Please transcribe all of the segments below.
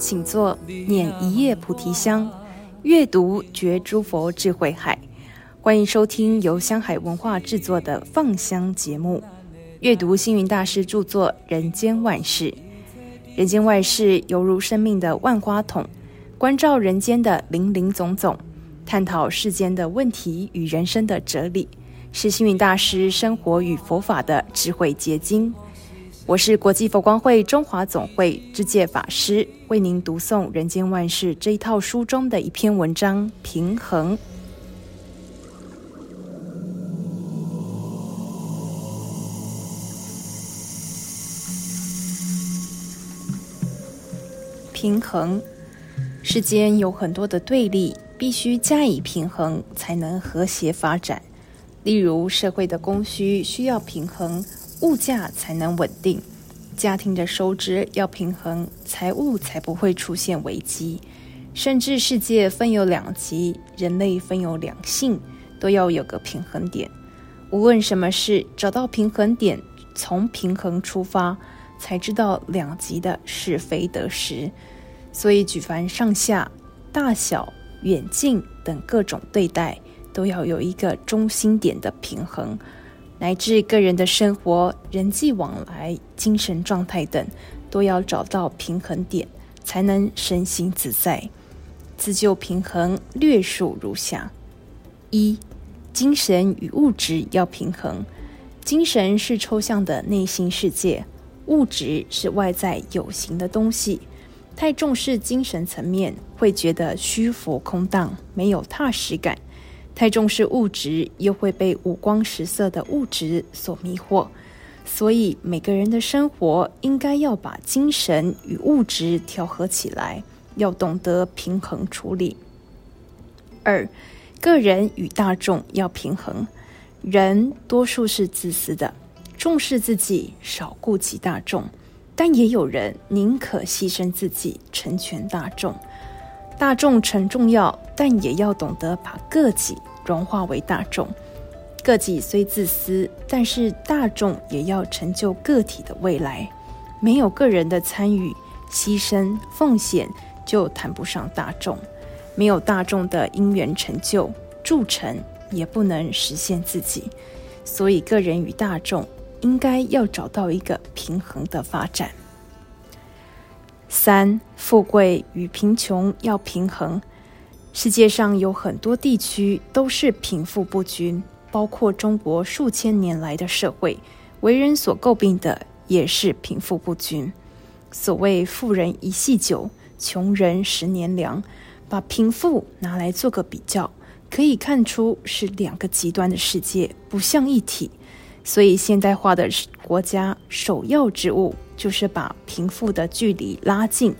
请坐，念一叶菩提香，阅读觉诸佛智慧海。欢迎收听由香海文化制作的放香节目，阅读星云大师著作《人间万事》。人间万事犹如生命的万花筒，关照人间的林林总总，探讨世间的问题与人生的哲理，是星云大师生活与佛法的智慧结晶。我是国际佛光会中华总会知戒法师，为您读诵《人间万事》这一套书中的一篇文章：平衡。平衡，世间有很多的对立，必须加以平衡，才能和谐发展。例如，社会的供需需要平衡。物价才能稳定，家庭的收支要平衡，财务才不会出现危机。甚至世界分有两极，人类分有两性，都要有个平衡点。无论什么事，找到平衡点，从平衡出发，才知道两极的是非得失。所以，举凡上下、大小、远近等各种对待，都要有一个中心点的平衡。乃至个人的生活、人际往来、精神状态等，都要找到平衡点，才能身心自在。自救平衡略述如下：一、精神与物质要平衡。精神是抽象的内心世界，物质是外在有形的东西。太重视精神层面，会觉得虚浮空荡，没有踏实感。太重视物质，又会被五光十色的物质所迷惑，所以每个人的生活应该要把精神与物质调和起来，要懂得平衡处理。二，个人与大众要平衡。人多数是自私的，重视自己，少顾及大众，但也有人宁可牺牲自己，成全大众。大众成重要，但也要懂得把个己融化为大众。个己虽自私，但是大众也要成就个体的未来。没有个人的参与、牺牲、奉献，就谈不上大众。没有大众的因缘成就、铸成，也不能实现自己。所以，个人与大众应该要找到一个平衡的发展。三、富贵与贫穷要平衡。世界上有很多地区都是贫富不均，包括中国数千年来的社会，为人所诟病的也是贫富不均。所谓“富人一夕酒，穷人十年粮”，把贫富拿来做个比较，可以看出是两个极端的世界，不像一体。所以，现代化的国家首要之务就是把贫富的距离拉近。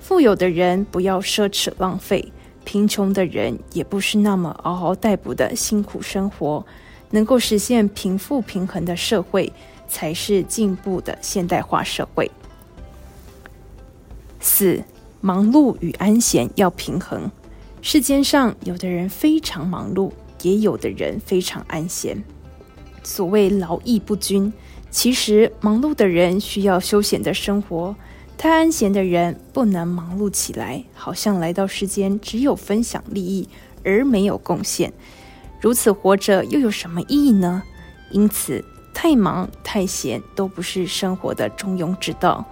富有的人不要奢侈浪费，贫穷的人也不是那么嗷嗷待哺的辛苦生活。能够实现贫富平衡的社会，才是进步的现代化社会。四、忙碌与安闲要平衡。世间上有的人非常忙碌，也有的人非常安闲。所谓劳逸不均，其实忙碌的人需要休闲的生活，太安闲的人不能忙碌起来，好像来到世间只有分享利益而没有贡献。如此活着又有什么意义呢？因此，太忙太闲都不是生活的中庸之道。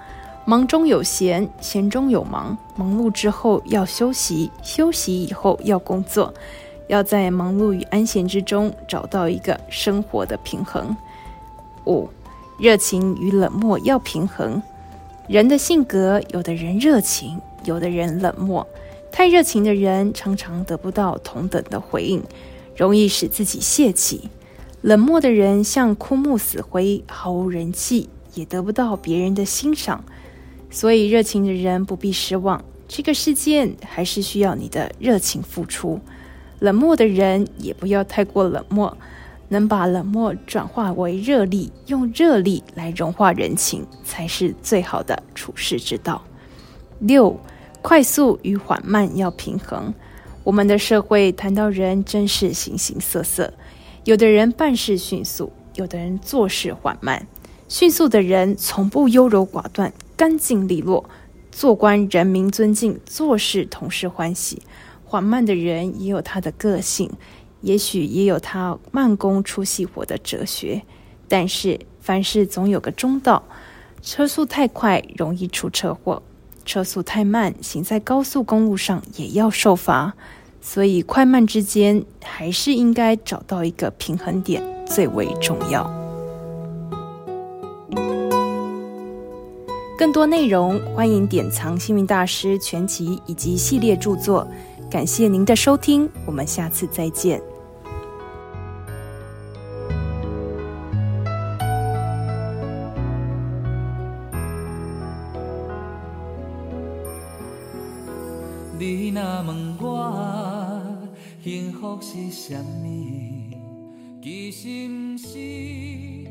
忙中有闲，闲中有忙，忙碌之后要休息，休息以后要工作。要在忙碌与安闲之中找到一个生活的平衡。五，热情与冷漠要平衡。人的性格，有的人热情，有的人冷漠。太热情的人常常得不到同等的回应，容易使自己泄气；冷漠的人像枯木死灰，毫无人气，也得不到别人的欣赏。所以，热情的人不必失望，这个世界还是需要你的热情付出。冷漠的人也不要太过冷漠，能把冷漠转化为热力，用热力来融化人情，才是最好的处世之道。六，快速与缓慢要平衡。我们的社会谈到人，真是形形色色，有的人办事迅速，有的人做事缓慢。迅速的人从不优柔寡断，干净利落，做官人民尊敬，做事同事欢喜。缓慢的人也有他的个性，也许也有他慢工出细活的哲学，但是凡事总有个中道。车速太快容易出车祸，车速太慢行在高速公路上也要受罚。所以快慢之间还是应该找到一个平衡点最为重要。更多内容欢迎典藏幸运大师全集以及系列著作。感谢您的收听，我们下次再见。你若问我幸福是啥物，其实不是。